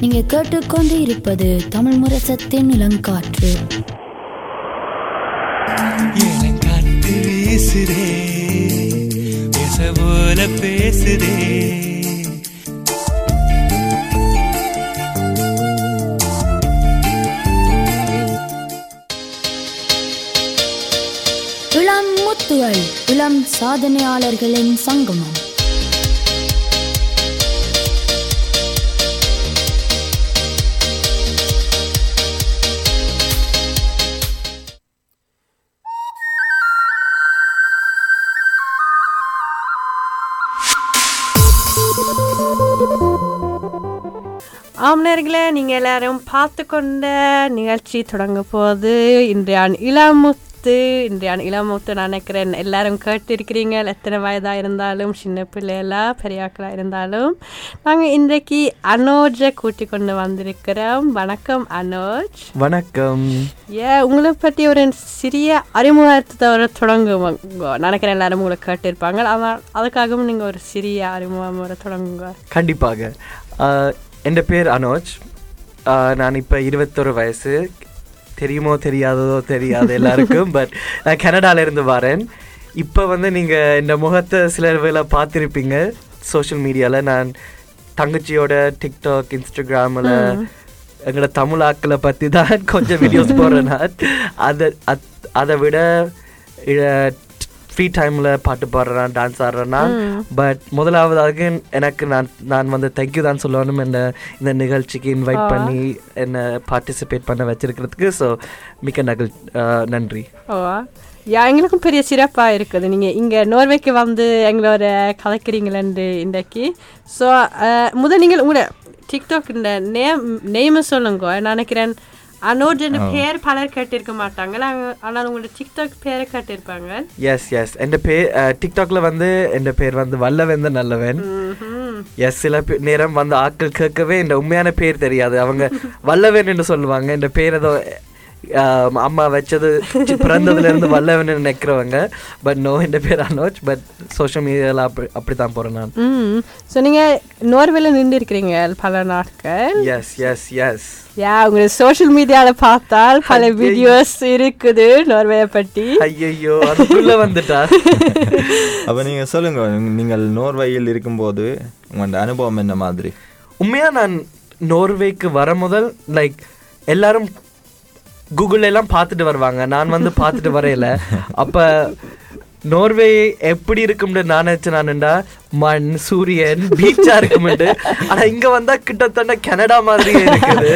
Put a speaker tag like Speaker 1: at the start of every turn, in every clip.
Speaker 1: நீங்க கேட்டுக்கொண்டு இருப்பது தமிழ் முரசத்தின் இளங்காற்று.
Speaker 2: எனக்காத்து வீசுதே பேச போல பேசுதே.
Speaker 1: இளம் முத்துகள் இளம் சாதனையாளர்களின் சங்கமம்.
Speaker 3: ஆம் நேர்களே நீங்கள் எல்லாரும் பார்த்து கொண்ட நிகழ்ச்சி தொடங்க போது இன்றைய இளமுத்து இன்றைய இளமுத்து நான் நினைக்கிறேன் எல்லாரும் கேட்டிருக்கிறீங்க. எத்தனை வயதாக இருந்தாலும் சின்ன பிள்ளைகளா பெரியாக்களாக இருந்தாலும். நாங்கள் இன்றைக்கு அனோஜை கூட்டி கொண்டு வந்திருக்கிறோம். வணக்கம் அனோஜ்.
Speaker 4: வணக்கம்.
Speaker 3: ஏ உங்களை பற்றி ஒரு சிறிய அறிமுகத்தை ஒரு தொடங்குவாங்க நினைக்கிறேன் எல்லாரும் உங்களை கேட்டிருப்பாங்க. ஆனால் அதுக்காகவும் நீங்கள் ஒரு சிறிய அறிமுகம் தொடங்குங்க.
Speaker 4: கண்டிப்பாக. என் பேர் அனோஜ் நான் இப்போ இருபத்தொரு வயசு தெரியுமோ தெரியாததோ தெரியாது எல்லாருக்கும் பட் நான் கனடால இருந்து வரேன் இப்போ வந்து நீங்கள் இந்த முகத்தை சிலர் வேலை பார்த்துருப்பீங்க சோஷியல் மீடியாவில் நான் தங்கச்சியோட டிக்டாக் இன்ஸ்டாகிராமில் எங்களோட தமிழ் ஆக்களை பற்றி தான் கொஞ்சம் வீடியோஸ் போடுறேன் நான் அதை அத்- அதை விட ஃப்ரீ டைமில் பாட்டு பாடுறேன் டான்ஸ் ஆடுறேன்னா பட் முதலாவதாக எனக்கு நான் நான் வந்து தேங்க்யூ தான் சொல்லணும். என்ன இந்த நிகழ்ச்சிக்கு இன்வைட் பண்ணி என்னை பார்ட்டிசிபேட் பண்ண வச்சிருக்கிறதுக்கு. ஸோ மிக்க நகல் நன்றி.
Speaker 3: யா எங்களுக்கும் பெரிய சிறப்பாக இருக்குது. நீங்கள் இங்கே நோர்வேக்கு வந்து எங்களோட கலக்கிறீங்களேண்டு இன்றைக்கு. ஸோ முதல் நீங்கள் உங்களோட டிக்டாக் இந்த நேம் நேமை சொல்லுங்க. நான் நினைக்கிறேன் அனோஜன் பேர் பலர் கேட்டிருக்க மாட்டாங்க. ஆனால் உங்களோட டிக்டாக் பேரை கேட்டிருப்பாங்க.
Speaker 4: எஸ் எஸ் என் பேர் டிக்டாக்ல வந்து என் பேர் வந்து வல்லவன் தான் நல்லவன். எஸ் சில நேரம் வந்து ஆட்கள் கேட்கவே இந்த உண்மையான பேர் தெரியாது. அவங்க வல்லவன் என்று சொல்லுவாங்க. இந்த பேர் ஏதோ அம்மா வச்சது பிறந்ததுல இருந்து வல்லவன் நினைக்கிறவங்க. பட் நோ இந்த பேர் அனோஜ். பட் சோஷியல் மீடியாவில் அப்படி அப்படி தான் போகிறேன் நான்.
Speaker 3: ம் ஸோ நீங்கள் நோர்வேல நின்று இருக்கிறீங்க பல நாட்கள்.
Speaker 4: எஸ் எஸ் எஸ்
Speaker 3: யா உங்களோட சோஷியல் மீடியாவில் பார்த்தால் பல. வீடியோஸ் இருக்குது நோர்வேயை பற்றி
Speaker 4: ஐயையோ அதுக்குள்ள வந்துட்டா.
Speaker 5: அப்போ நீங்கள் சொல்லுங்க நீங்கள் நோர்வையில் இருக்கும்போது உங்களோட அனுபவம் என்ன மாதிரி?
Speaker 4: உண்மையா நான் நோர்வேக்கு வர முதல் லைக் எல்லாரும் கூகுள்ல எல்லாம் பார்த்துட்டு வருவாங்க. நான் வந்து பார்த்துட்டு வரையில. அப்ப நோர்வே எப்படி இருக்கும்னு நான் நினைச்சு நானுண்டா மண் சூரியன் பீச்சா இருக்கும்னு ஆனா இங்க வந்தா கிட்டத்தட்ட கனடா மாதிரியே இருக்குது.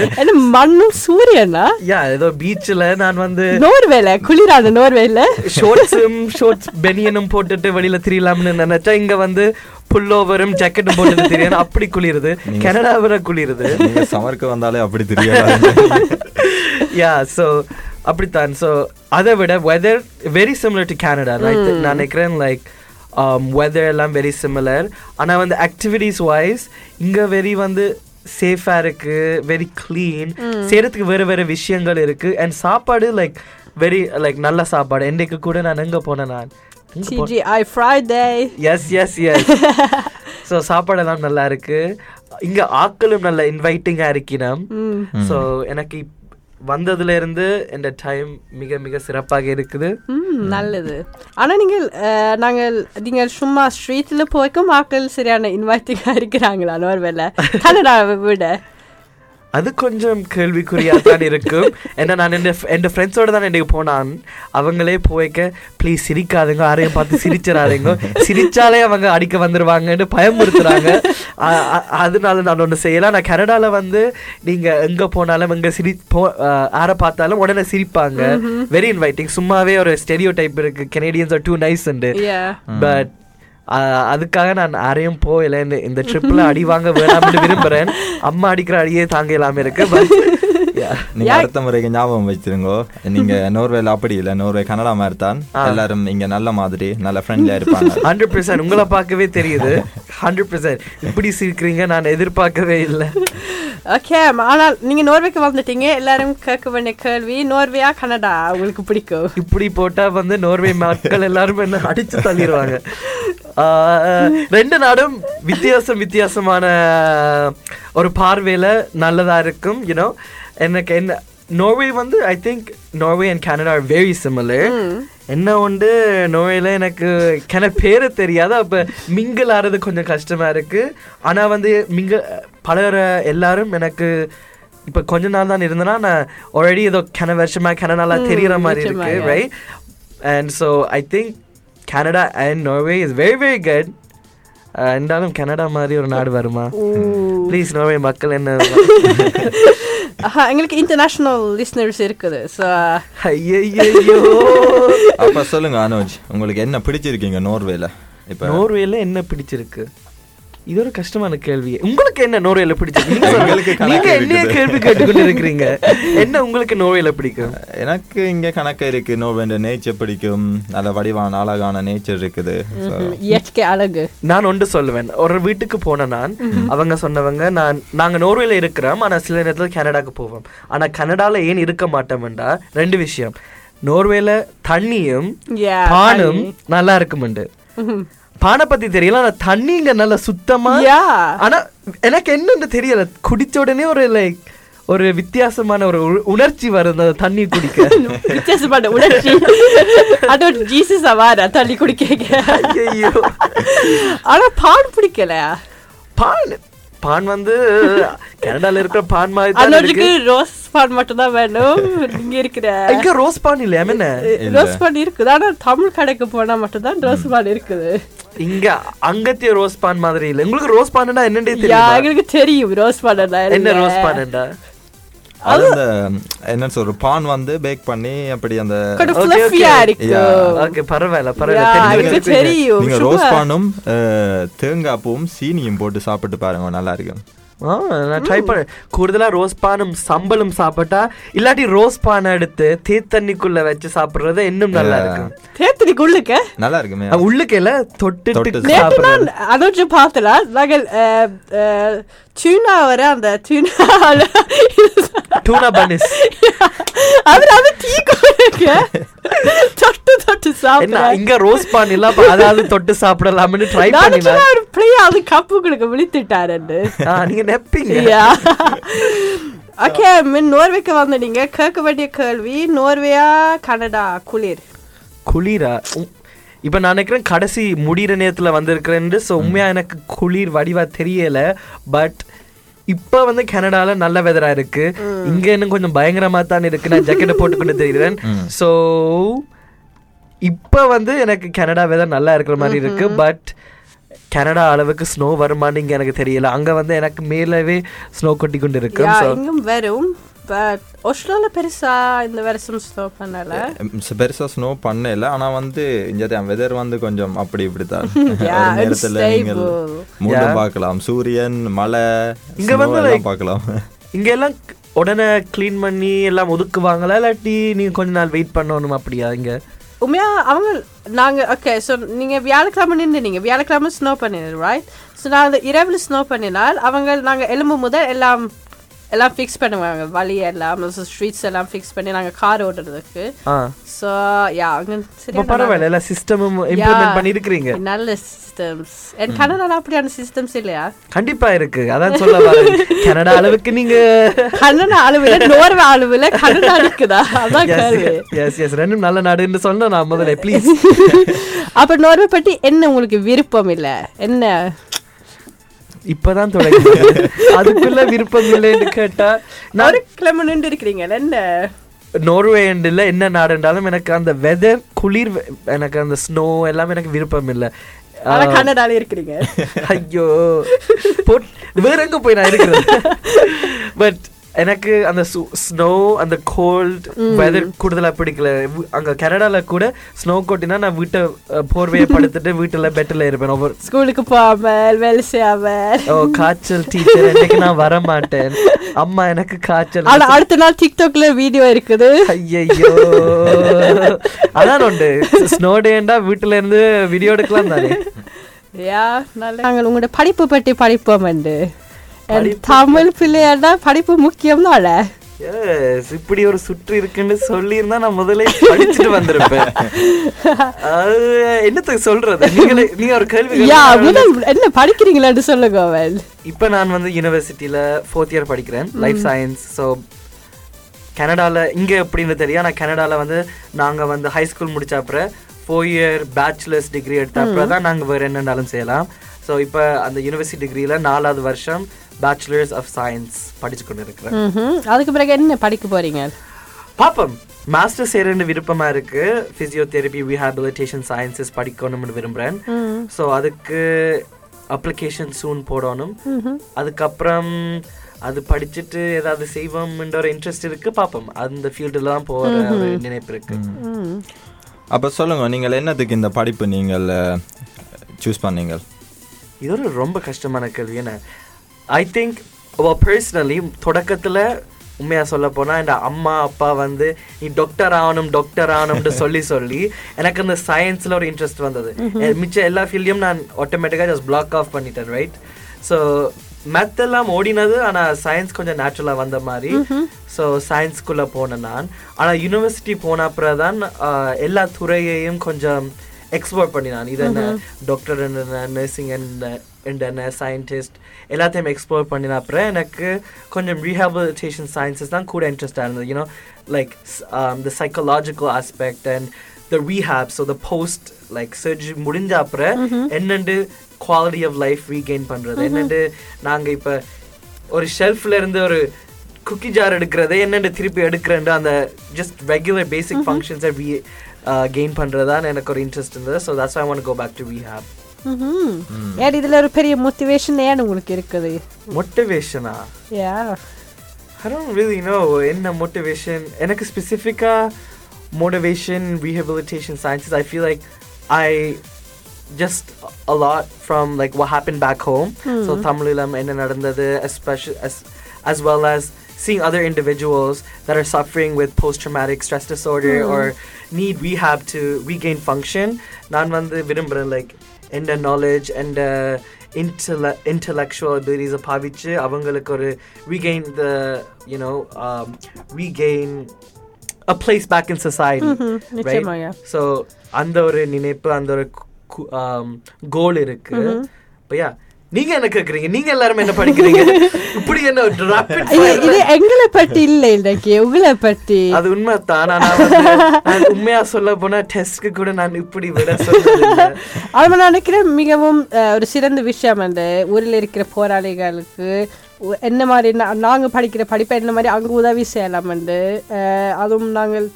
Speaker 3: மண்ணும் சூரியனா?
Speaker 4: யா ஏதோ பீச்ல நான் வந்து
Speaker 3: நோர்வேல குளிராது நோர்வேல
Speaker 4: ஷோர்ட்ஸும் ஷோர்ட்ஸ் பெனியனும் போட்டுட்டு வெளியில திரியலாம்னு நினைச்சா இங்க வந்து புல்லோவரும் ஜாக்கெட்டும் போட்டுட்டு தெரியணும் அப்படி குளிருது. கனடா விட குளிருது.
Speaker 5: சமர்க்க வந்தாலே அப்படி தெரியாது.
Speaker 4: யா ஸோ அப்படித்தான். ஸோ அதை விட weather very similar to Canada right நான் நினைக்கிறேன் லைக் வெதர் எல்லாம் வெரி சிமிலர் ஆனால் வந்து ஆக்டிவிட்டீஸ் வைஸ் இங்கே வெரி வந்து சேஃபாக இருக்கு வெரி க்ளீன் செய்யறதுக்கு வேறு வேறு விஷயங்கள் இருக்கு. அண்ட் சாப்பாடு லைக் வெரி லைக் நல்ல சாப்பாடு. என்னைக்கு கூட நான் எங்கே போனேன் நான்?
Speaker 3: Friday
Speaker 4: yes yes yes so சாப்பாடெல்லாம் நல்லா இருக்கு. இங்க ஆட்களும் நல்ல இன்வைட்டிங்காக இருக்கிறோம் ஸோ எனக்கு வந்ததுலேருந்து வந்ததுல இருந்து இந்த டைம் மிக மிக சிறப்பாக இருக்குது.
Speaker 3: நல்லது. ஆனா நீங்கள் நாங்கள் நீங்கள் சும்மா ஸ்ட்ரீட்ல போய்க்கும் மக்கள் சரியான இன்வைட்டிங்கா இருக்கிறாங்களா? நோர்வேல? விட.
Speaker 4: அது கொஞ்சம் கேள்விக்குறியா தான் இருக்கும். ஏன்னா நான் என் என் ஃப்ரெண்ட்ஸோட தான் இன்னைக்கு போனான். அவங்களே போய்க்க ப்ளீஸ் சிரிக்காதுங்க யாரையும் பார்த்து சிரிச்சிடாதீங்க. சிரிச்சாலே அவங்க அடிக்க வந்துருவாங்கன்னு பயமுறுத்துறாங்க. அதனால நான் ஒன்று செய்யலாம் நான் கனடால வந்து நீங்க எங்க போனாலும் எங்க சிரி போ யாரை பார்த்தாலும் உடனே சிரிப்பாங்க. வெரி இன்வைட்டிங் சும்மாவே ஒரு ஸ்டெரியோ டைப் இருக்கு. Canadians are too nice
Speaker 3: Yeah.
Speaker 4: But அதுக்காக நான் யாரையும் போகல. இந்த இந்த ட்ரிப்ல அடி வாங்க வேணாம்னு விரும்புறேன். அம்மா அடிக்கிற அடியே தாங்க இல்லாம இருக்கு. பட்
Speaker 5: நீங்க அடுத்த முறைக்கு ஞாபகம் வச்சிருங்கோ. நீங்க நோர்வேல அப்படி இல்லை. நோர்வே கனடா மாதிரி தான். எல்லாரும் இங்க நல்ல மாதிரி நல்ல ஃப்ரெண்ட்லியா இருப்பாங்க.
Speaker 4: ஹண்ட்ரட் பர்சன்ட் உங்களை பார்க்கவே தெரியுது. ஹண்ட்ரட் பர்சன்ட் இப்படி சிரிக்கிறீங்க நான் எதிர்பார்க்கவே இல்லை.
Speaker 3: ஓகே ஆனால் நீங்க நோர்வேக்கு வந்துட்டீங்க. எல்லாரும் கேட்க வேண்டிய கேள்வி நோர்வேயா கனடா உங்களுக்கு பிடிக்கும்.
Speaker 4: இப்படி போட்டா வந்து நோர்வே மக்கள் எல்லாரும் என்ன அடிச்சு தள்ளிடுவாங்க ரெண்டு நாடும் வித்தியாசம் வித்தியாசமான ஒரு பார்வையில நல்லதா இருக்கும் யூனோ எனக்கு என்ன நோர்வே வந்து I think Norway and Canada are very similar என்ன உண்டு? நோவேல எனக்கு கன பேரு தெரியாது? அப்ப மிங்கிள் ஆறது கொஞ்சம் கஷ்டமா இருக்கு. ஆனா வந்து மிங்க பழகுற எல்லாரும் எனக்கு இப்ப கொஞ்ச நாள் தான் இருந்தேன்னா நான் ஆல்ரெடி ஏதோ கன வருஷமா கன நாளா தெரியற மாதிரி இருக்கு
Speaker 3: நிச்சயமா,
Speaker 4: right and so I think Canada and Norway is very very good இருந்தாலும் கனடா மாதிரி ஒரு நாடு வருமா? ப்ளீஸ் நோர்வே மக்கள் என்ன
Speaker 3: ஆஹா, எங்களுக்கு இன்டர்நேஷனல் லிஸ்னர்ஸ் இருக்குது ஸோ
Speaker 4: ஐயோ
Speaker 5: அப்ப சொல்லுங்க அனுஜ். உங்களுக்கு என்ன பிடிச்சிருக்கீங்க நோர்வேல? இப்ப
Speaker 4: நோர்வேல என்ன பிடிச்சிருக்கு? இது ஒரு கஷ்டமான கேள்வி. உங்களுக்கு என்ன நோர்வேல பிடிச்சிருக்கு நீங்க
Speaker 5: இருக்குது.
Speaker 4: கேள்வி கேட்டுக்கொண்டு இருக்கிறீங்க என்ன உங்களுக்கு நோர்வேல பிடிக்கும்?
Speaker 5: எனக்கு இங்க கணக்கு இருக்கு. நோர்வேண்ட நேச்சர் பிடிக்கும். நல்ல வடிவான அழகான நேச்சர் இருக்குது.
Speaker 3: இயற்கை அழகு.
Speaker 4: நான் ஒன்று சொல்லுவேன். ஒரு வீட்டுக்கு போன நான் அவங்க சொன்னவங்க நான் நாங்க நோர்வேல இருக்கிறோம். ஆனா சில நேரத்துல கனடாக்கு போவோம். ஆனா கனடால ஏன் இருக்க மாட்டோம்டா ரெண்டு விஷயம். நோர்வேல தண்ணியும் பானும். நல்லா இருக்குமுண்டு. பானை பத்தி தெரியல ஆனா தண்ணி இங்க நல்ல சுத்தமா. ஆனா எனக்கு என்னன்னு தெரியல. குடிச்ச உடனே ஒரு லைக் ஒரு வித்தியாசமான ஒரு உணர்ச்சி வருது அந்த தண்ணி குடிக்க.
Speaker 3: வித்தியாசமான உணர்ச்சி. அது ஒரு ஜீசஸ் அவாரா தள்ளி குடிக்க
Speaker 4: ஐயோ
Speaker 3: ஆனா பான் பிடிக்கல
Speaker 4: பான் பான் வந்து கனடால இருக்கிற பான் மாதிரி
Speaker 3: ரோஸ் பான் மட்டும் தான் வேணும். இங்க இருக்கிற
Speaker 4: இங்க ரோஸ் பான் இல்லையா? என்ன.
Speaker 3: ரோஸ் பான் இருக்குது. ஆனா தமிழ் கடைக்கு போனா மட்டும் தான் ரோஸ் பான் இருக்குது.
Speaker 4: இங்க அங்கத்திய ரோஸ் பான் மாதிரி இல்ல. உங்களுக்கு ரோஸ் பான்னா என்னன்னே தெரியும்?
Speaker 3: எங்களுக்கு தெரியும். ரோஸ் பான்
Speaker 4: என்ன ரோஸ் பான்டா
Speaker 5: அது அந்த என்ன சொல்ற பான் வந்து பேக் பண்ணி அப்படி அந்த.
Speaker 4: ஓகே பரவாயில்ல பரவாயில்ல.
Speaker 3: தெரியும்.
Speaker 5: நீங்க. ரோஸ் பானும் தேங்காய் பூவும் சீனியும் போட்டு சாப்பிட்டு பாருங்க நல்லா இருக்கும்.
Speaker 4: நான் ட்ரை பண்ண கூடுதலா ரோஸ் பானும் சம்பளும் சாப்பிட்டா இல்லாட்டி ரோஸ் பானை எடுத்து தேத்தண்ணிக்குள்ள வச்சு சாப்பிடுறது இன்னும் நல்லா. இருக்கும்.
Speaker 3: தேத்தனிக்கு உள்ளுக்க?
Speaker 5: நல்லா இருக்குமே.
Speaker 4: உள்ளுக்கையில தொட்டுட்டு
Speaker 5: தொட்டு
Speaker 4: சாப்பிடுறது.
Speaker 3: நான் அனுஜு பார்த்தல நாங்கள் சூனா வர அந்த சூனால
Speaker 4: டூனா பனிஸ்
Speaker 3: அவர் அது டீ கொடுக்க தொட்டு தொட்டு
Speaker 4: என்ன
Speaker 3: சாப்பிட
Speaker 4: இங்க ரோஸ் பான் இல்ல அப்ப அதாவது தொட்டு சாப்பிடலாம்னு ட்ரை பண்ணினா
Speaker 3: ஒரு பிள்ளைய அது கப்புகளுக்கு விழித்துட்டாருன்னு
Speaker 4: ஆ, நீங்க நெப்பீங்க.
Speaker 3: ஓகே மின் நோர்வேக்கு வந்த நீங்க கேட்க வேண்டிய கேள்வி நோர்வேயா கனடா குளிர்?
Speaker 4: குளிரா? இப்ப நான் நினைக்கிறேன் கடைசி முடிகிற நேரத்துல வந்திருக்கிறேன் ஸோ உண்மையா எனக்கு குளிர் வடிவா தெரியல பட் இப்ப வந்து கனடால நல்ல வெதரா இருக்கு. இங்க இன்னும் கொஞ்சம் பயங்கரமா தான் இருக்கு. நான் ஜாக்கெட்டை போட்டுக்கொண்டு தெரியுறேன் ஸோ இப்ப வந்து எனக்கு கனடா வெதர் நல்லா இருக்கிற மாதிரி இருக்கு. பட் கனடா அளவுக்கு ஸ்னோ வருமான்னு இங்க எனக்கு தெரியல. அங்க வந்து எனக்கு மேலவே ஸ்னோ கொட்டி கொண்டு இருக்கு
Speaker 3: வரும். பட் ஒஸ்லோல பெருசா இந்த வருஷம் ஸ்டோ பண்ணல.
Speaker 5: பெருசா ஸ்னோ பண்ணல. ஆனா வந்து இங்க வெதர் வந்து கொஞ்சம் அப்படி
Speaker 3: Yeah,
Speaker 5: ஒரு நேரத்துல நீங்கள். மூணு. பார்க்கலாம். சூரியன் மழை
Speaker 4: இங்க
Speaker 5: snow
Speaker 4: வந்து
Speaker 5: பார்க்கலாம்.
Speaker 4: இங்க எல்லாம் உடனே க்ளீன் பண்ணி எல்லாம் ஒதுக்குவாங்களா? இல்லாட்டி நீங்க கொஞ்ச நாள் வெயிட் பண்ணணும் அப்படியா இங்க?
Speaker 3: உண்மையா அவங்க நாங்க ஓகே ஸோ நீங்க வியாழக்கிழமை நின்று நீங்க வியாழக்கிழமை ஸ்னோ பண்ணிடு ரைட் ஸோ நான் அந்த இரவில் ஸ்னோ பண்ணினால் அவங்க நாங்க எலும்பு முதல் எல்லாம் எல்லாம் ஃபிக்ஸ் பண்ணுவாங்க. வழி எல்லாம் ஸ்ட்ரீட்ஸ் எல்லாம் ஃபிக்ஸ் பண்ணி நாங்க கார் ஓடுறதுக்கு.
Speaker 4: ஆ.
Speaker 3: ஸோ யா
Speaker 4: அப்ப
Speaker 3: சரியான
Speaker 4: பரவாயில்ல எல்லா சிஸ்டமும் இம்ப்ளிமெண்ட் பண்ணி இருக்கிறீங்க
Speaker 3: நல்ல சிஸ்டம்ஸ் என் கனடால அப்படியான சிஸ்டம்ஸ் இல்லையா?
Speaker 4: கண்டிப்பா இருக்கு. அதான் சொல்ல வரேன். கனடா அளவுக்கு நீங்க
Speaker 3: கன்னட அளவுல நோர்வே அளவுல கனடா இருக்குதா? அதான்
Speaker 4: எஸ் எஸ் ரெண்டும் நல்ல நாடுன்னு சொன்ன நான் முதல்ல ப்ளீஸ்
Speaker 3: அப்ப நோர்வே பற்றி என்ன உங்களுக்கு விருப்பம் இல்ல? என்ன?
Speaker 4: இப்பதான் தொடங்கி அதுக்குள்ள விருப்பம் இல்லைன்னு கேட்டா நான்
Speaker 3: கிழமை நின்று இருக்கிறீங்க என்ன
Speaker 4: நோர்வேண்டில் என்ன நாடுன்றாலும் எனக்கு அந்த வெதர் குளிர் எனக்கு அந்த ஸ்னோ எல்லாம் எனக்கு விருப்பம் இல்லை.
Speaker 3: ஆனா கன்னடால இருக்கிறீங்க.
Speaker 4: ஐயோ. போட் வேற எங்க போய் நான் இருக்கிறது? பட் எனக்கு அந்த ஸ்னோ அந்த கோல்ட் வெதர் கூடுதலா பிடிக்கல. அங்க கனடால கூட ஸ்னோ கொட்டினா நான் வீட்டை போர்வையை படுத்துட்டு வீட்டுல பெட்ல இருப்பேன். ஒவ்வொரு
Speaker 3: ஸ்கூலுக்கு போகாமல் வேலை செய்யாமல்
Speaker 4: ஓ காய்ச்சல் டீச்சர் இன்னைக்கு நான் வர மாட்டேன் அம்மா எனக்கு காய்ச்சல்
Speaker 3: ஆனா அடுத்த நாள் டிக்டாக்ல வீடியோ இருக்குது.
Speaker 4: ஐயையோ. அதான் உண்டு. ஸ்னோ டேண்டா வீட்டுல இருந்து வீடியோ எடுக்கலாம் தானே.
Speaker 3: யா நல்ல நாங்கள் உங்களோட படிப்பு பற்றி படிப்போம் என்று. தமிழ் பிள்ளையாண்டா படிப்பு முக்கியம் தானே
Speaker 4: Yes, இப்படி ஒரு சுற்று இருக்குன்னு சொல்லியிருந்தா நான் முதல்ல படிச்சுட்டு வந்திருப்பேன். என்னத்துக்கு சொல்றது? நீங்களே நீங்க ஒரு கேள்வி
Speaker 3: முதல் என்ன படிக்கிறீங்களான்னு சொல்லுங்க அவள்.
Speaker 4: இப்போ நான் வந்து யூனிவர்சிட்டியில் ஃபோர்த் இயர் படிக்கிறேன் லைஃப் சயின்ஸ் ஸோ கனடாவில் இங்கே எப்படின்னு தெரியும். ஆனால் கனடாவில் வந்து நாங்கள் வந்து ஹை ஸ்கூல் முடிச்ச அப்புறம் ஃபோர் இயர் பேச்சுலர்ஸ் டிகிரி எடுத்த அப்புறம் தான் நாங்கள் வேறு என்னன்னாலும் செய்யலாம். ஸோ இப்போ அந்த யூனிவர்சிட்டி டிகிரியில் நாலாவது வருஷம் பேச்சுலர்ஸ் ஆஃப் சயின்ஸ் படிச்சு கொண்டு இருக்கிறேன்.
Speaker 3: அதுக்கு பிறகு என்ன படிக்க போறீங்க?
Speaker 4: பாப்போம். மாஸ்டர் செய்யறன்னு விருப்பமா இருக்கு. பிசியோதெரபி ரீஹாபிலிட்டேஷன் சயின்சஸ் படிக்கணும்னு விரும்புறேன். ஸோ அதுக்கு அப்ளிகேஷன் சூன் போடணும். அதுக்கப்புறம் அது படிச்சுட்டு ஏதாவது செய்வோம்ன்ற ஒரு இன்ட்ரெஸ்ட் இருக்கு. பாப்போம். அந்த ஃபீல்டில் தான் போகிற ஒரு நினைப்பு இருக்கு.
Speaker 5: அப்போ சொல்லுங்க நீங்கள் என்னத்துக்கு இந்த படிப்பு நீங்கள் சூஸ் பண்ணீங்க
Speaker 4: இது ஒரு ரொம்ப கஷ்டமான கேள்வி. என்ன? ஐ திங்க் பர்சனலி தொடக்கத்தில் உண்மையாக சொல்ல போனால் என் அம்மா அப்பா வந்து நீ டாக்டர் ஆகணும் டாக்டர் ஆகணும்னு சொல்லி சொல்லி எனக்கு அந்த சயின்ஸில் ஒரு இன்ட்ரெஸ்ட் வந்தது. எ- மிச்ச எல்லா ஃபீல்டையும் நான் ஆட்டோமேட்டிக்காக ஜஸ்ட் பிளாக் ஆஃப் பண்ணிட்டேன் ரைட் ஸோ மேத் எல்லாம் ஓடினது ஆனால் சயின்ஸ் கொஞ்சம் நேச்சுரலாக வந்த மாதிரி. ஸோ சயின்ஸ்குள்ளே போனேன் நான். ஆனால் யூனிவர்சிட்டி போன அப்புறம் தான் எல்லா துறையையும் கொஞ்சம் எக்ஸ்ப்ளோர் பண்ணினான் இது என்ன? டாக்டர் என்ன நர்சிங் என்ன என்ன சயின்டிஸ்ட் எல்லாத்தையும் எக்ஸ்ப்ளோர் பண்ணின அப்புறம் எனக்கு கொஞ்சம் ரீஹாபிலிட்டேஷன் சயின்சஸ் தான் கூட இன்ட்ரெஸ்டாக இருந்தது. You know like the psychological aspect and the rehab so the post like surgery முடிஞ்ச அப்புறம் என்னென்று குவாலிட்டி ஆஃப் லைஃப் ரீகெயின் பண்ணுறது என்னென்று நாங்கள் இப்போ ஒரு ஷெல்ஃப்ல இருந்து ஒரு குக்கி ஜார் எடுக்கிறது என்னென்று திருப்பி எடுக்கிறேன் அந்த ஜஸ்ட் ரெகுலர் பேசிக் ஃபங்க்ஷன்ஸை கெயின் பண்ணுறதான் எனக்கு ஒரு இன்ட்ரெஸ்ட் இருந்தது so that's I want go back to rehab
Speaker 3: ம்ஹும். ஏன் இதுல ஒரு பெரிய மோட்டிவேஷன் ஏன் உங்களுக்கு இருக்குது
Speaker 4: மோட்டிவேஷனா
Speaker 3: யா
Speaker 4: I don't really know என்ன motivation எனக்கு specific-ஆ motivation rehabilitation sciences I feel like I just a lot from like what happened back home so தமிழிலம் என்ன நடந்தது especially as as well as seeing other individuals that are suffering with post-traumatic stress disorder or need rehab to regain function நான் வந்து விரும்புகிறேன் like எந்த knowledge and uh, intelle- intellectual abilities பாவிச்சு அவங்களுக்கு ஒரு regain the you know um, regain a place back in society right
Speaker 3: நிச்சயமா, yeah.
Speaker 4: so அந்த ஒரு நினைப்பு அந்த ஒரு கோல் இருக்கு பையா நீங்க என்ன கேக்குறீங்க? நீங்க எல்லாரும் என்ன படிக்கிறீங்க? இப்படி என்ன
Speaker 3: இது எங்களை பற்றி இல்லை இன்னைக்கு உங்களை பற்றி
Speaker 4: அது உண்மைதான். ஆனா வந்து நான் உண்மையா சொல்ல போனா டெஸ்ட்க்கு கூட நான் இப்படி விட
Speaker 3: அது நான் நினைக்கிறேன் மிகவும் ஒரு சிறந்த விஷயம் அந்த ஊரில் இருக்கிற போராளிகளுக்கு என்ன மாதிரி நா- நாங்க படிக்கிற படிப்பை என்ன மாதிரி அங்க உதவி செய்யலாம் அதுவும் நாங்கள்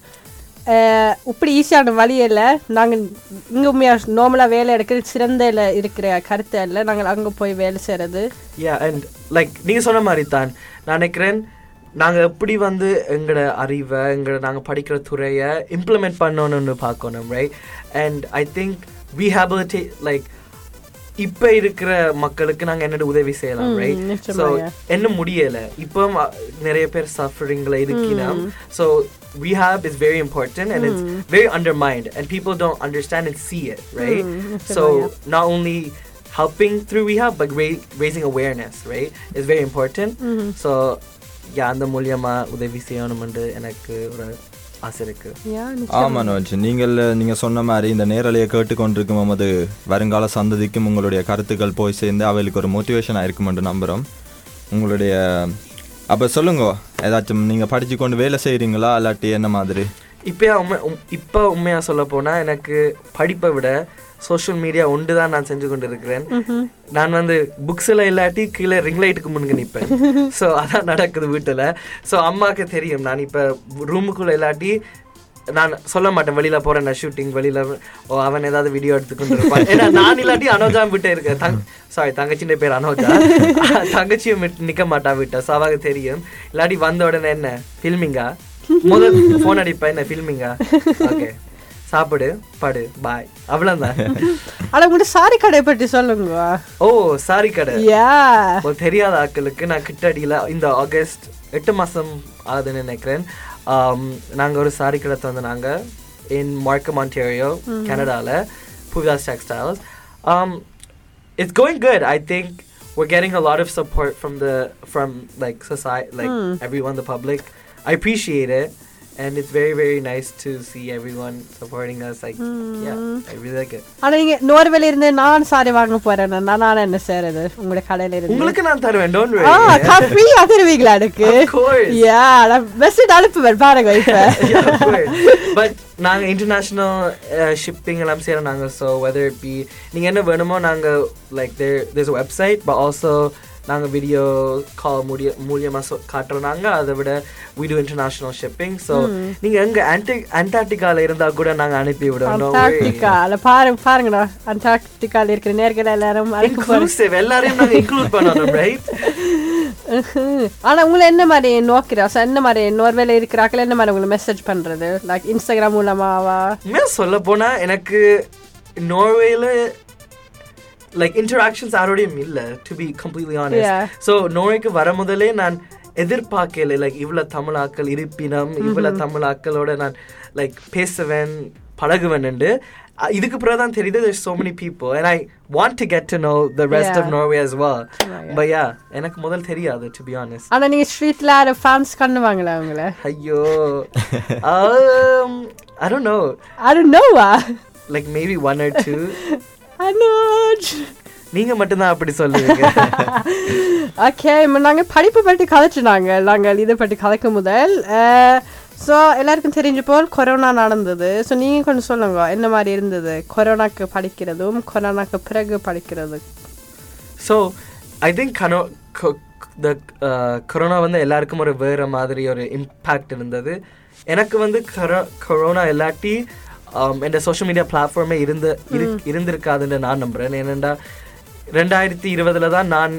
Speaker 3: இப்படி ஈஸியான வழியில் நாங்கள் இங்கே உண்மையாக நார்மலாக வேலை எடுக்கிறது சிறந்தல இருக்கிற கருத்து அல்ல. நாங்கள் அங்கே போய் வேலை செய்கிறது
Speaker 4: யா அண்ட் லைக் நீங்க சொன்ன மாதிரி தான் நான் நினைக்கிறேன் நாங்க எப்படி வந்து எங்களோட அறிவை எங்களோட நாங்க படிக்கிற துறையை இம்ப்ளிமெண்ட் பண்ணணும்னு பார்க்கணும் right and I think rehabilitate like இப்ப இருக்கிற மக்களுக்கு நாங்க என்னோட உதவி செய்யலாம் ரைட் ஸோ. என்ன முடியல? இப்போ நிறைய பேர் சஃபரிங்ல இருக்கணும் so rehab is very important and it's very undermined and people don't understand and see it right
Speaker 3: நிச்சயமா,
Speaker 4: so
Speaker 3: yeah.
Speaker 4: not only helping through rehab but ra- raising awareness right is very important so yeah அந்த மூலியமா உதவி செய்யணும்னு எனக்கு ஒரு ஆசை இருக்கு
Speaker 5: ஆ மனோஜ் நீங்கள் நீங்கள் சொன்ன மாதிரி இந்த நேரலையை கேட்டுக்கொண்டிருக்கும் போது வருங்கால சந்ததிக்கும் உங்களுடைய கருத்துக்கள் போய் சேர்ந்து அவைகளுக்கு ஒரு மோட்டிவேஷனாக இருக்குமென்று நம்புகிறோம் உங்களுடைய அப்போ சொல்லுங்க ஏதாச்சும் நீங்கள் படிச்சு கொண்டு வேலை செய்கிறீங்களா இல்லாட்டி என்ன மாதிரி?
Speaker 4: இப்போ உண்மை உம்- இப்போ உண்மையா சொல்ல போனா எனக்கு படிப்பை விட சோஷியல் மீடியா ஒன்று தான் நான் செஞ்சு கொண்டு இருக்கிறேன் நான் வந்து புக்ஸில் இல்லாட்டி கீழே ரிங் லைட்டுக்கு முன்னுக்கு நிற்பேன் ஸோ அதான் நடக்குது வீட்டில். ஸோ அம்மாவுக்கு தெரியும். நான் இப்போ ரூமுக்குள்ளே இல்லாட்டி நான் சொல்ல மாட்டேன் வெளியில போறேன் நான் ஷூட்டிங் வெளியில ஓ அவன் ஏதாவது வீடியோ எடுத்துக்கொண்டு இருப்பான். ஏன்னா நான் இல்லாட்டி அனோஜா விட்டு இருக்கேன் தங் சாரி தங்கச்சின்ற பேர் அனோஜா. தங்கச்சியும் நிக்க மாட்டா விட்டா. அவங்க தெரியும். இல்லாட்டி வந்த உடனே என்ன? ஃபில்மிங்கா முதல் ஃபோன் அடிப்பேன் என்ன ஃபில்மிங்கா ஓகே சாப்பிடு படு பாய் அவ்வளவுதான்.
Speaker 3: ஆனால் உங்கள்கிட்ட சாரி கடை பற்றி சொல்லுங்க.
Speaker 4: ஓ சாரி கடை. தெரியாத ஆட்களுக்கு நான் கிட்டடியில் இந்த ஆகஸ்ட் எட்டு மாதம் ஆகுதுன்னு நினைக்கிறேன். ஆம், நாங்க ஒரு சாரி கடை திறந்து நாங்கள் இன் மார்க்கம் ஆன்டேரியோ கனடாவில் Puvithas textiles it's going good I think we're getting a lot of support from the from like society like everyone the public I appreciate it. And it's very, very nice to see everyone supporting us. Like, yeah, I really like it.
Speaker 3: ஆனா நீங்க நோர்வேல இருந்து நான் sorry வாங்க போறேன் நான் என்ன செய்யறது உங்களோட கடையில இருந்து
Speaker 4: உங்களுக்கு நான் தருவேன் டோன்ட்
Speaker 3: ஆ
Speaker 4: வரி
Speaker 3: ஃப்ரீயா தருவீங்களா எனக்கு
Speaker 4: Of course.
Speaker 3: யா நான் மெசேஜ் அனுப்புவேன் பாருங்க இப்ப
Speaker 4: yeah, of course. But நாங்க இன்டர்நேஷனல் ஷிப்பிங் எல்லாம் செய்யறோம் நாங்க ஸோ வெதர் இட் பி நீங்க என்ன வேணுமோ நாங்க like there there's website but also நாங்க வீடியோ கால் மூலிய மூலியமா சொ- காட்டுறோம் நாங்க அதை விட we do international shipping so நீங்க எங்க ஆன்டி அண்டார்டிகால இருந்தா கூட நாங்க அனுப்பி விடுவோம் no worry.
Speaker 3: அண்டார்டிகா அல்ல பாருங்க பாருங்கடா. அண்டார்டிகால இருக்கிற நேர்கள் எல்லாரும்
Speaker 4: inclusive எல்லாரையும் நாங்க இன்க்ளூட் பண்ணணும் ரைட்
Speaker 3: ஆனா உங்களை என்ன மாதிரி நோக்கிறா? So, என்ன மாதிரி நோர்வேல இருக்கிறாக்கள் என்ன மாதிரி உங்களை மெசேஜ் பண்றது? லைக் இன்ஸ்டாகிராம் மூலமாவா?
Speaker 4: சொல்ல போனா எனக்கு நோர்வேல லைக் இன்டராக்ஷன்ஸ் யாரோடையும் இல்லை to be
Speaker 3: completely
Speaker 4: honest so நோய்க்கு வர முதலே நான் எதிர்பார்க்கல லைக் இவ்வளோ தமிழாக்கள் இருப்பினம் இவ்வளோ தமிழாக்களோட நான் லைக் பேசுவேன் பழகுவேன் இதுக்கு பிறகு தான் தெரியுது there's so many people and I want to get to know the rest
Speaker 3: yeah.
Speaker 4: of Norway as well
Speaker 3: yeah.
Speaker 4: but yeah எனக்கு முதல் தெரியாது to be honest
Speaker 3: ஆனா நீங்க ஸ்ட்ரீட்ல ஆற ஃபேன்ஸ் பண்ணுவாங்களா அவங்கள
Speaker 4: ஐயோ um I don't know
Speaker 3: I don't know
Speaker 4: like maybe one or two
Speaker 3: Anuj.
Speaker 4: நீங்க மட்டும்தான் அப்படி சொல்லுவீங்க.
Speaker 3: ஓகே நாங்கள் படிப்பு பற்றி கதைச்சினாங்க நாங்கள் இதை பற்றி கதைக்க முதல். ஸோ எல்லாருக்கும் தெரிஞ்ச போல் கொரோனா நடந்தது. ஸோ நீங்கள் கொஞ்சம் சொல்லுங்க என்ன மாதிரி இருந்தது? கொரோனாக்கு படிக்கிறதும் கொரோனாக்கு பிறகு படிக்கிறது
Speaker 4: so I think you know the corona வந்து எல்லாருக்கும் ஒரு வேற மாதிரி ஒரு இம்பேக்ட் இருந்தது. எனக்கு வந்து கொரோனா இல்லாட்டி um, இந்த சோஷியல் மீடியா பிளாட்ஃபார்மே இருந்து இரு- இருந்திருக்காதுன்னு நான் நம்புறேன். ஏனெண்டா ரெண்டாயிரத்தி இருபதுல தான் நான்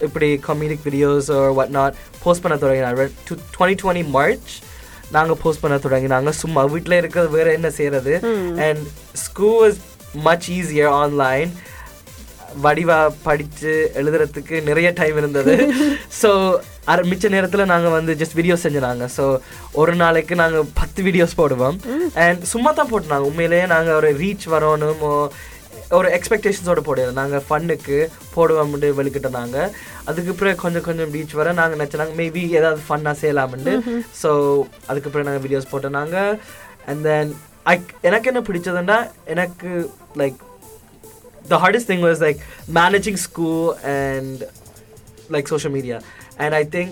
Speaker 4: இப்படி comedic videos what not post பண்ண தொடங்கினார். டுவெண்ட்டி டுவெண்ட்டி மார்ச் நாங்கள் போஸ்ட் பண்ண தொடங்கினாங்க. சும்மா வீட்டில் இருக்கிறது வேற என்ன செய்யறது and school is much easier online வடிவா படிச்சு எழுதுறதுக்கு நிறைய டைம் இருந்தது. ஸோ அரை மிச்ச நேரத்தில் நாங்கள் வந்து ஜஸ்ட் வீடியோஸ் செஞ்சுனாங்க ஸோ ஒரு நாளைக்கு நாங்கள் பத்து வீடியோஸ் போடுவோம். அண்ட் சும்மா தான் போட்டுனாங்க உண்மையிலேயே நாங்கள் ஒரு ரீச் வரணும் ஒரு எக்ஸ்பெக்டேஷன்ஸோட போடுவோம். நாங்கள் ஃபன்னுக்கு போடுவோம்னு வெளிக்கிட்டோம் அதுக்கு பிறகு கொஞ்சம் கொஞ்சம் ரீச் வர நாங்கள் நினச்சினாங்க மேபி ஏதாவது ஃபன்னாக செய்யலாம்னு. ஸோ அதுக்கு பிறகு நாங்கள் வீடியோஸ் போட்டோம் அண்ட் தென் ஐ எனக்கு என்ன பிடிச்சதுன்னா எனக்கு like the hardest thing was like managing school and like social media and i think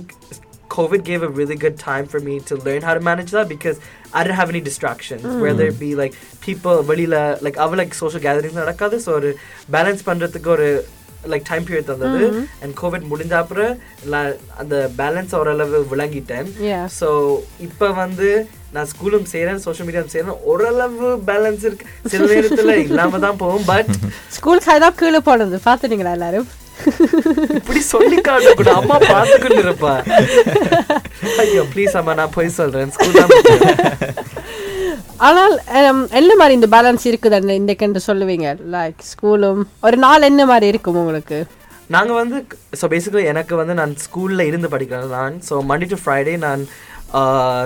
Speaker 4: covid gave a really good time for me to learn how to manage that because i didn't have any distractions whether it be like people வெளியில like அவ like social gatherings நடக்காது so ஒரு balance பண்றதுக்கு ஒரு like time period தந்தது and Covid முடிஞ்ச அப்புறம் நான் அந்த பேலன்ஸ் ஓரளவு விளங்கிட்டேன்
Speaker 3: Yeah.
Speaker 4: ஸோ இப்போ வந்து நான் ஸ்கூலும் செய்கிறேன் சோஷியல் மீடியாவும் செய்கிறேன் ஓரளவு பேலன்ஸ் இருக்கு. சில நேரத்தில் இல்லாம தான் போகும் பட்
Speaker 3: ஸ்கூல் தான் கீழே போனது. பார்த்துட்டீங்களா எல்லாரும்?
Speaker 4: இப்படி சொல்லி காட்டக்கூட அம்மா பார்த்துக்கிட்டு இருப்பா. ஐயோ ப்ளீஸ் அம்மா நான் போய் சொல்றேன். ஸ்கூல்
Speaker 3: ஆனால் என்ன மாதிரி இந்த பேலன்ஸ் இருக்குது இன்றைக்கு சொல்லுவீங்க? லைக் ஸ்கூலும் ஒரு நாள் என்ன மாதிரி இருக்கும் உங்களுக்கு?
Speaker 4: நாங்க வந்து ஸோ பேசிக்கலி எனக்கு வந்து நான் ஸ்கூல்ல இருந்து படிக்கிறேன் நான். ஸோ மண்டே டு ஃப்ரைடே நான்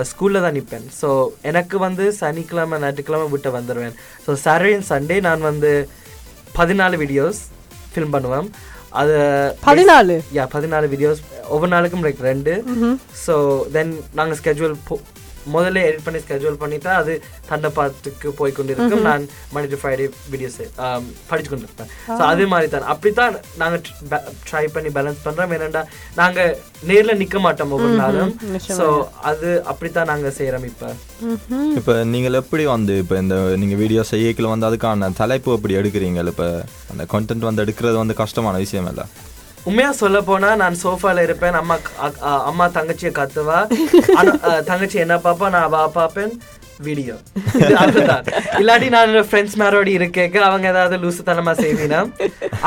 Speaker 4: ஸ்கூலில் தான் நிற்பேன் ஸோ எனக்கு வந்து சனிக்கிழமை ஞாயிற்றுக்கிழமை விட்டு வந்துடுவேன் ஸோ சாட்டர்டே அண்ட் சண்டே நான் வந்து பதினாலு வீடியோஸ் ஃபில்ம் பண்ணுவேன். அது
Speaker 3: பதினாலு?
Speaker 4: யா பதினாலு வீடியோஸ் ஒவ்வொரு நாளுக்கும் லைக் ரெண்டு. ஸோ தென் நாங்கள் ஸ்கெட்யூல் முதல்ல எடிட் பண்ணி ஸ்கெட்யூல் பண்ணிட்டா அது தண்டப்பாத்துக்கு போய் கொண்டு இருக்கும் நான் மண்டே டு ஃப்ரைடே வீடியோஸ் படிச்சு கொண்டு இருப்பேன் ஸோ அதே மாதிரி தான் அப்படித்தான் நாங்கள் ட்ரை பண்ணி பேலன்ஸ் பண்ணுறோம் ஏன்னாண்டா நாங்கள் நேரில் நிற்க மாட்டோம் ஒவ்வொரு நாளும். ஸோ அது அப்படித்தான் நாங்கள் செய்கிறோம் இப்போ.
Speaker 5: இப்போ நீங்கள் எப்படி வந்து இப்போ இந்த நீங்கள் வீடியோ செய்யக்கில் வந்து அதுக்கான தலைப்பு எப்படி எடுக்கிறீங்க? இப்போ அந்த கண்டென்ட் வந்து எடுக்கிறது வந்து கஷ்டமான விஷயம் இல்லை?
Speaker 4: உண்மையா சொல்ல போனா நான் சோஃபால இருப்பேன் அம்மா அம்மா தங்கச்சியை கத்துவா. தங்கச்சி என்ன பாப்பா? நான் அவ பாப்பேன் வீடியோ அதுதான். இல்லாட்டி நான் ஃப்ரெண்ட்ஸ் மேரோடி இருக்கேக்க அவங்க ஏதாவது லூசுத்தனமா செய்வீனா?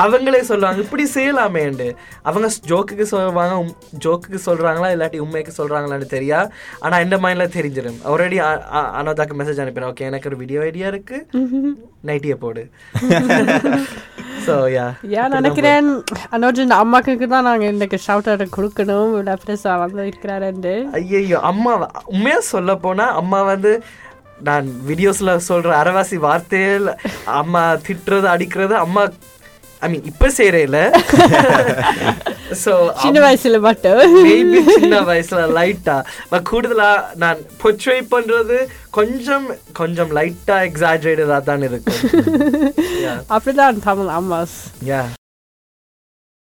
Speaker 4: அவங்களே சொல்லுவாங்க இப்படி செய்யலாமேண்டு அவங்க ஜோக்குக்கு சொல்லுவாங்க ஜோக்குக்கு சொல்றாங்களா? இல்லாட்டி உண்மைக்கு சொல்றாங்களான்னு தெரியா? ஆனா இந்த மைண்ட்ல தெரிஞ்சிடும் ஆல்ரெடி அனோதாக்கு மெசேஜ் அனுப்பினேன் ஓகே எனக்கு ஒரு வீடியோ ஐடியா இருக்கு. நைட்டியை போடு. ஸோ யா
Speaker 3: ஏன் நினைக்கிறேன் அனோஜ் இந்த அம்மாக்கு தான் நாங்கள் இன்னைக்கு ஷவுட் அவுட் கொடுக்கணும். ஃப்ரெஷ்ஷாக வந்து இருக்கிறாருண்டு
Speaker 4: ஐயோ அம்மா உண்மையா சொல்ல போனா அம்மா வந்து நான் வீடியோஸ்ல சொல்ற அரவாசி வார்த்தையில் அம்மா திட்டுறது அடிக்கிறது அம்மா ஐ மீன் இப்ப செய்யறேல ஸோ
Speaker 3: சின்ன வயசுல மட்டும்.
Speaker 4: மேபி சின்ன வயசுல லைட்டா பட் கூடுதலா நான் பொற்றை பண்றது கொஞ்சம் கொஞ்சம் லைட்டா எக்ஸாஜரேட்டடா தான் இருக்கு
Speaker 3: அப்படிதான் தமிழ் அம்மாஸ்
Speaker 4: யா